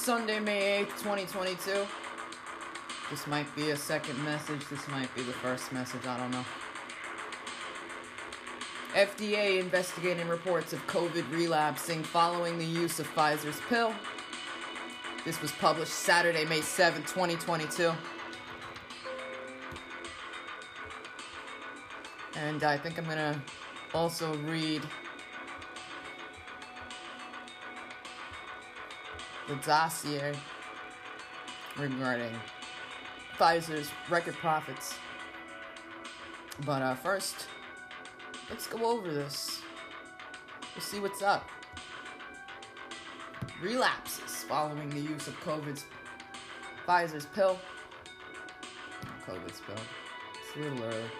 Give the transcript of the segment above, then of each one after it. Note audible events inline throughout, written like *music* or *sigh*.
Sunday, May 8th, 2022. This might be a second message. This might be the first message. I don't know. FDA investigating reports of COVID relapsing following the use of Pfizer's pill. This was published Saturday, May 7th, 2022. And I think I'm going to also read the dossier regarding Pfizer's record profits. But uh, first, let's go over this. We'll see what's up. Relapses following the use of COVID's Pfizer's pill. COVID's pill. It's a little early.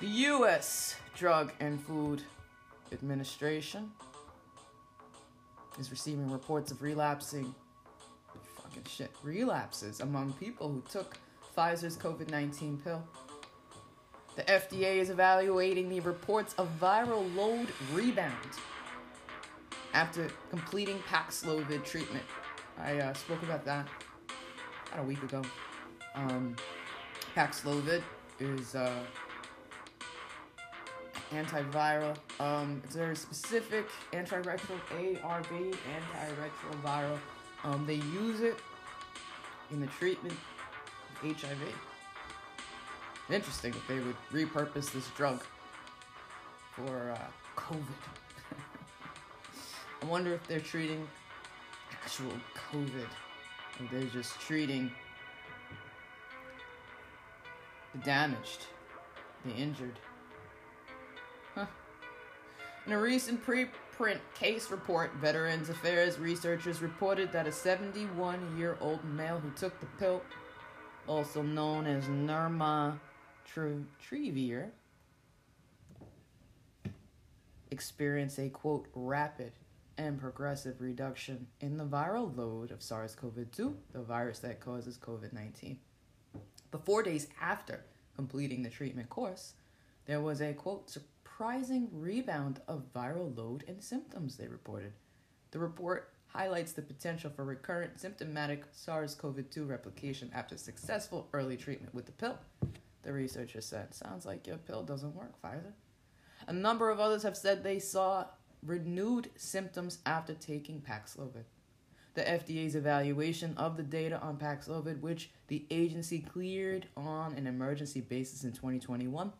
The U.S. Drug and Food Administration is receiving reports of relapsing fucking shit relapses among people who took Pfizer's COVID-19 pill. The FDA is evaluating the reports of viral load rebound after completing Paxlovid treatment. I uh, spoke about that about a week ago. Um, Paxlovid is uh, antiviral. Um, it's very specific antiretroviral, ARV, antiretroviral. Um, they use it in the treatment of HIV. Interesting that they would repurpose this drug for uh, COVID. *laughs* I wonder if they're treating actual COVID, or they're just treating the damaged, the injured. In a recent preprint case report, Veterans Affairs researchers reported that a 71 year old male who took the pill, also known as Nirmatrelvir, experienced a quote rapid and progressive reduction in the viral load of SARS CoV 2, the virus that causes COVID 19. But four days after completing the treatment course, there was a quote surprising rebound of viral load and symptoms, they reported. The report highlights the potential for recurrent symptomatic SARS CoV 2 replication after successful early treatment with the pill. The researcher said, Sounds like your pill doesn't work, Pfizer. A number of others have said they saw renewed symptoms after taking Paxlovid. The FDA's evaluation of the data on Paxlovid, which the agency cleared on an emergency basis in 2021,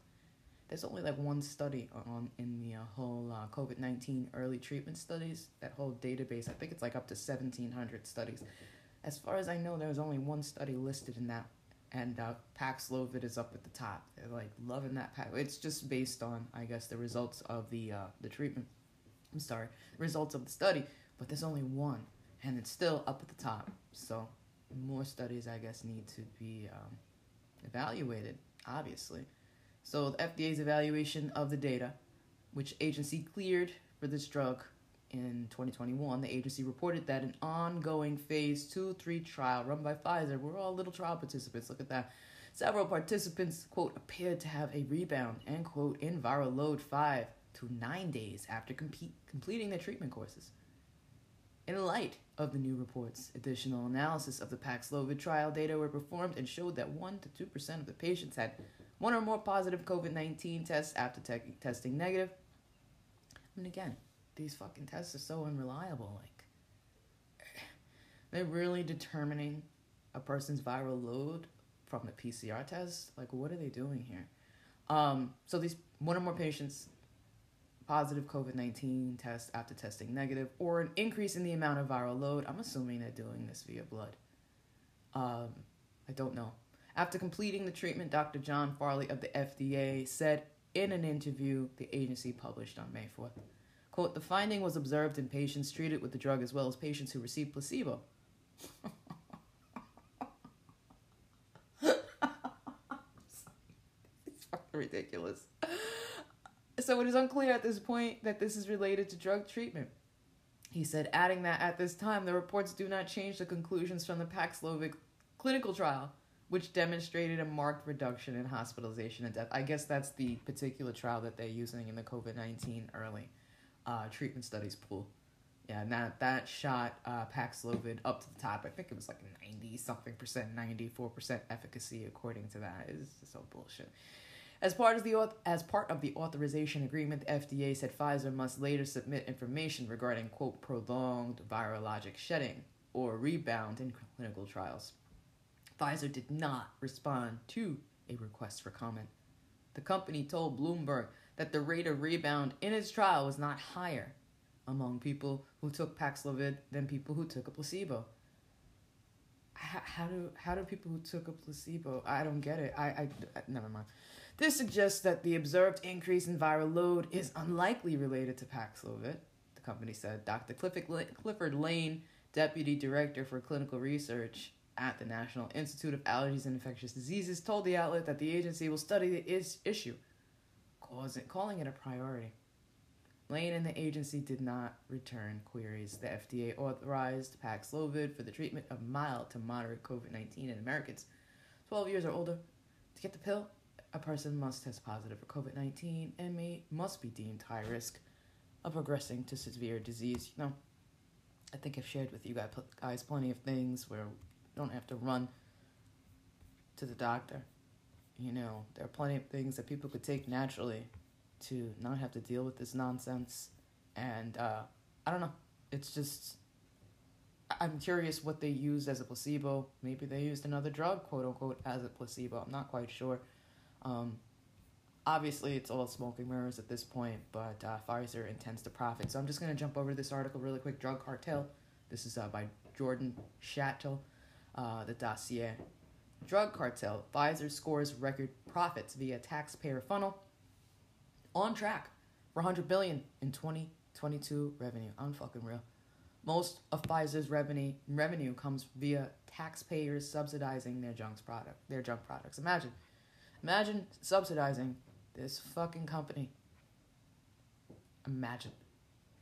there's only like one study on in the uh, whole uh, COVID 19 early treatment studies, that whole database. I think it's like up to 1,700 studies. As far as I know, there's only one study listed in that, and uh, Paxlovid is up at the top. They're like loving that pack. It's just based on, I guess, the results of the uh, the treatment. I'm sorry, results of the study, but there's only one, and it's still up at the top. So more studies, I guess, need to be um, evaluated. Obviously. So the FDA's evaluation of the data, which agency cleared for this drug in 2021, the agency reported that an ongoing phase 2-3 trial run by Pfizer, we're all little trial participants, look at that. Several participants, quote, appeared to have a rebound, end quote, in viral load 5 to 9 days after compete, completing their treatment courses. In light of the new reports, additional analysis of the Paxlovid trial data were performed and showed that 1 to 2% of the patients had one or more positive COVID 19 tests after te- testing negative. And again, these fucking tests are so unreliable. Like, *sighs* they're really determining a person's viral load from the PCR test. Like, what are they doing here? Um, so these one or more patients positive COVID 19 test after testing negative, or an increase in the amount of viral load. I'm assuming they're doing this via blood. Um, I don't know. After completing the treatment, Dr. John Farley of the FDA said in an interview the agency published on May 4th. Quote, the finding was observed in patients treated with the drug as well as patients who received placebo. *laughs* it's fucking ridiculous. So it is unclear at this point that this is related to drug treatment. He said, adding that at this time, the reports do not change the conclusions from the Paxlovid clinical trial which demonstrated a marked reduction in hospitalization and death. I guess that's the particular trial that they're using in the COVID 19 early uh, treatment studies pool, Yeah, and that, that shot uh, Paxlovid up to the top. I think it was like 90 something percent, 94% efficacy according to that. It's so bullshit. As part of the as part of the authorization agreement, the FDA said Pfizer must later submit information regarding quote prolonged virologic shedding or rebound in clinical trials. Pfizer did not respond to a request for comment. The company told Bloomberg that the rate of rebound in its trial was not higher among people who took Paxlovid than people who took a placebo. How, how do how do people who took a placebo? I don't get it. I, I, I never mind. This suggests that the observed increase in viral load is unlikely related to Paxlovid, the company said. Dr. Clifford Lane, deputy director for clinical research at the National Institute of Allergies and Infectious Diseases, told the outlet that the agency will study the issue, calling it a priority. Lane and the agency did not return queries. The FDA authorized Paxlovid for the treatment of mild to moderate COVID 19 in Americans 12 years or older. To get the pill, a person must test positive for COVID 19 and may, must be deemed high risk of progressing to severe disease. You know, I think I've shared with you guys plenty of things where don't have to run to the doctor. You know, there are plenty of things that people could take naturally to not have to deal with this nonsense. And uh, I don't know. It's just, I'm curious what they used as a placebo. Maybe they used another drug, quote unquote, as a placebo. I'm not quite sure. Um, obviously, it's all smoking mirrors at this point, but uh, Pfizer intends to profit. So I'm just going to jump over to this article really quick. Drug Cartel. This is uh, by Jordan Schachtel, uh, the dossier. Drug Cartel. Pfizer scores record profits via taxpayer funnel. On track for 100 billion in 2022 revenue. I'm fucking real. Most of Pfizer's revenue revenue comes via taxpayers subsidizing their junk product, their junk products. Imagine Imagine subsidizing this fucking company. Imagine.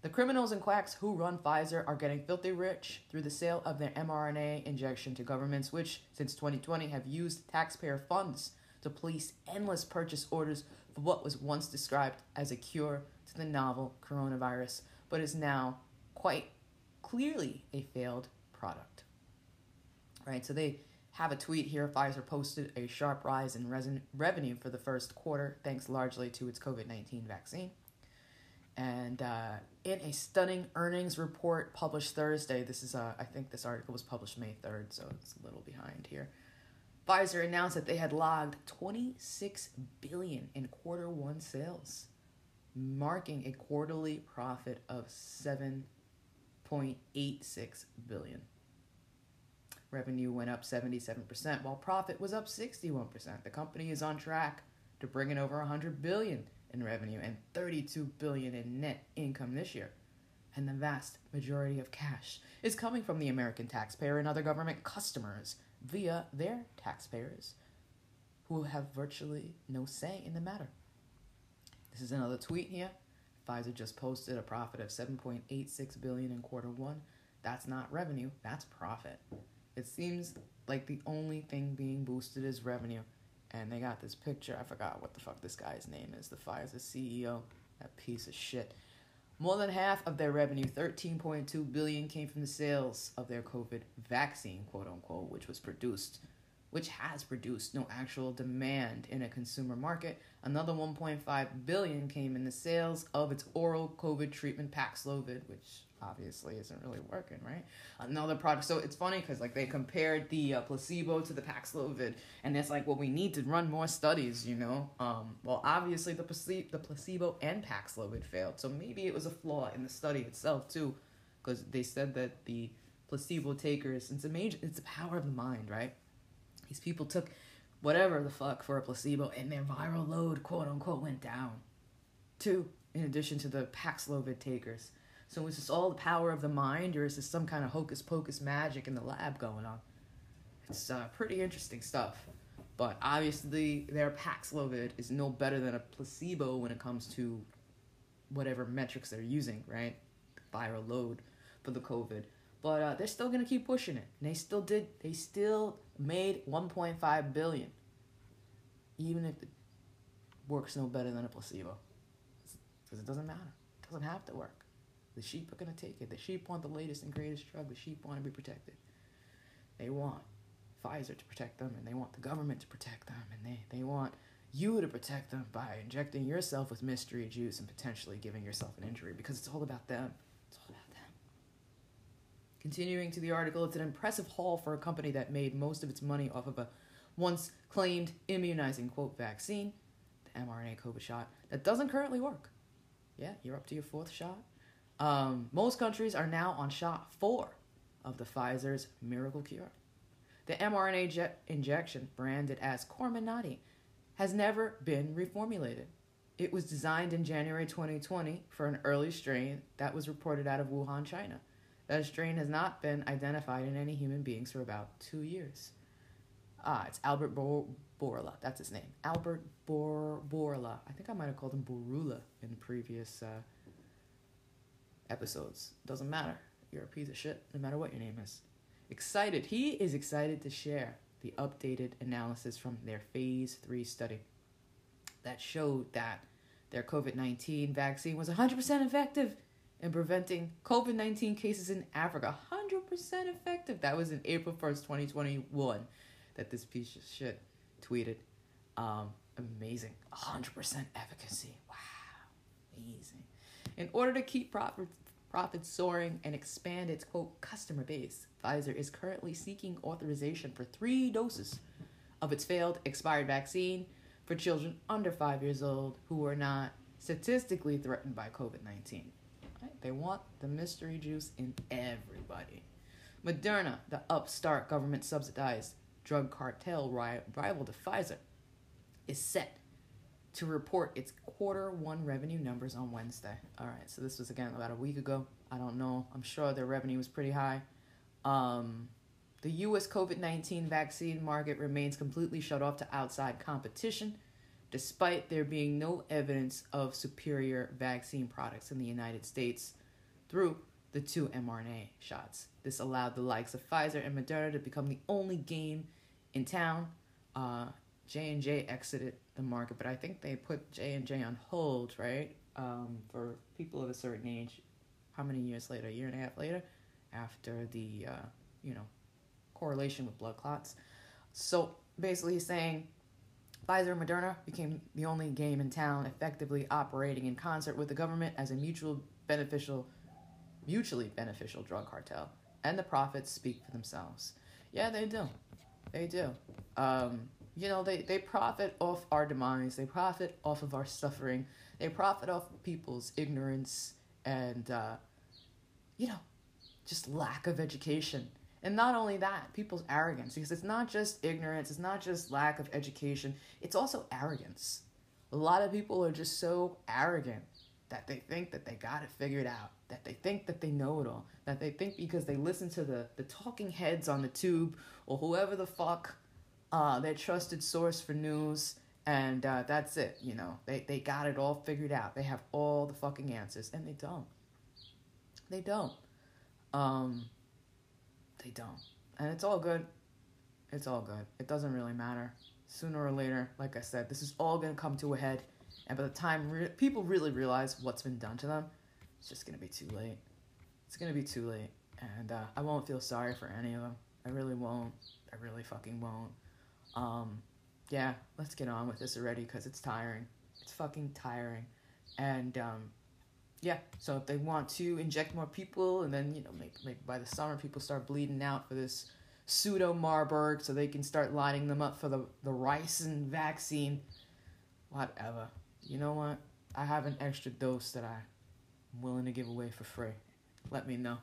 The criminals and quacks who run Pfizer are getting filthy rich through the sale of their mRNA injection to governments, which, since 2020, have used taxpayer funds to place endless purchase orders for what was once described as a cure to the novel coronavirus, but is now quite clearly a failed product. Right? So they have a tweet here. Pfizer posted a sharp rise in resin- revenue for the first quarter, thanks largely to its COVID 19 vaccine. And uh, in a stunning earnings report published Thursday, this is, uh, I think this article was published May 3rd, so it's a little behind here. Pfizer announced that they had logged 26 billion in quarter one sales, marking a quarterly profit of 7.86 billion. Revenue went up 77%, while profit was up 61%. The company is on track to bring in over 100 billion in revenue and 32 billion in net income this year. And the vast majority of cash is coming from the American taxpayer and other government customers via their taxpayers who have virtually no say in the matter. This is another tweet here. Pfizer just posted a profit of 7.86 billion in quarter 1. That's not revenue, that's profit. It seems like the only thing being boosted is revenue. And they got this picture. I forgot what the fuck this guy's name is. The Pfizer CEO. That piece of shit. More than half of their revenue, 13.2 billion, came from the sales of their COVID vaccine, quote unquote, which was produced, which has produced no actual demand in a consumer market. Another 1.5 billion came in the sales of its oral COVID treatment Paxlovid, which obviously isn't really working, right? Another product. So it's funny because like they compared the uh, placebo to the Paxlovid, and it's like, well, we need to run more studies, you know. Um, well, obviously the placebo, the placebo and Paxlovid failed, so maybe it was a flaw in the study itself too, because they said that the placebo takers, it's a major, it's the power of the mind, right? These people took whatever the fuck for a placebo, and their viral load, quote unquote, went down. Two, in addition to the Paxlovid takers. So is this all the power of the mind, or is this some kind of hocus pocus magic in the lab going on? It's uh, pretty interesting stuff. But obviously, their Paxlovid is no better than a placebo when it comes to whatever metrics they're using, right? Viral load for the COVID. But uh, they're still gonna keep pushing it. And they still did. They still made 1.5 billion, even if it works no better than a placebo, because it doesn't matter. It doesn't have to work. The sheep are to take it. The sheep want the latest and greatest drug. The sheep want to be protected. They want Pfizer to protect them, and they want the government to protect them, and they, they want you to protect them by injecting yourself with mystery juice and potentially giving yourself an injury because it's all about them. It's all about them. Continuing to the article, it's an impressive haul for a company that made most of its money off of a once claimed immunizing quote vaccine, the mRNA COVID shot, that doesn't currently work. Yeah, you're up to your fourth shot. Um, most countries are now on shot four of the Pfizer's miracle cure. The mRNA jet injection, branded as Comirnaty, has never been reformulated. It was designed in January 2020 for an early strain that was reported out of Wuhan, China. That strain has not been identified in any human beings for about two years. Ah, it's Albert Bo- Bourla. That's his name. Albert Bor- Bourla. I think I might have called him Borula in previous uh, episodes. Doesn't matter. You're a piece of shit, no matter what your name is. Excited. He is excited to share the updated analysis from their phase three study that showed that their COVID 19 vaccine was 100% effective in preventing COVID 19 cases in Africa. 100% effective. That was in April 1st, 2021, that this piece of shit tweeted. Um, amazing. 100% efficacy. Wow. Amazing. In order to keep profits, profits soaring and expand its quote customer base, Pfizer is currently seeking authorization for three doses of its failed expired vaccine for children under five years old who are not statistically threatened by COVID 19. Right? They want the mystery juice in everybody. Moderna, the upstart government subsidized drug cartel rival to Pfizer, is set to report its quarter one revenue numbers on Wednesday. All right, so this was again about a week ago. I don't know. I'm sure their revenue was pretty high. Um, the U.S. COVID 19 vaccine market remains completely shut off to outside competition, despite there being no evidence of superior vaccine products in the United States through the two mRNA shots. This allowed the likes of Pfizer and Moderna to become the only game in town. Uh, J and J exited the market, but I think they put J and J on hold, right? Um, for people of a certain age. How many years later? A year and a half later, after the uh, you know correlation with blood clots. So basically, he's saying Pfizer and Moderna became the only game in town effectively operating in concert with the government as a mutual beneficial, mutually beneficial drug cartel, and the profits speak for themselves. Yeah, they do. They do. Um, you know, they, they profit off our demise. They profit off of our suffering. They profit off people's ignorance and, uh, you know, just lack of education. And not only that, people's arrogance, because it's not just ignorance, it's not just lack of education, it's also arrogance. A lot of people are just so arrogant that they think that they got it figured out, that they think that they know it all, that they think because they listen to the, the talking heads on the tube or whoever the fuck uh, their trusted source for news, and uh, that's it. You know, they they got it all figured out. They have all the fucking answers, and they don't. They don't. Um, they don't, and it's all good. It's all good. It doesn't really matter. Sooner or later, like I said, this is all gonna come to a head, and by the time re- people really realize what's been done to them, it's just gonna be too late. It's gonna be too late, and uh, I won't feel sorry for any of them. I really won't. I really fucking won't. Um, yeah, let's get on with this already because it's tiring. It's fucking tiring. And um, yeah, so if they want to inject more people and then, you know, make, make by the summer people start bleeding out for this pseudo Marburg so they can start lining them up for the, the ricin vaccine, whatever. You know what? I have an extra dose that I'm willing to give away for free. Let me know.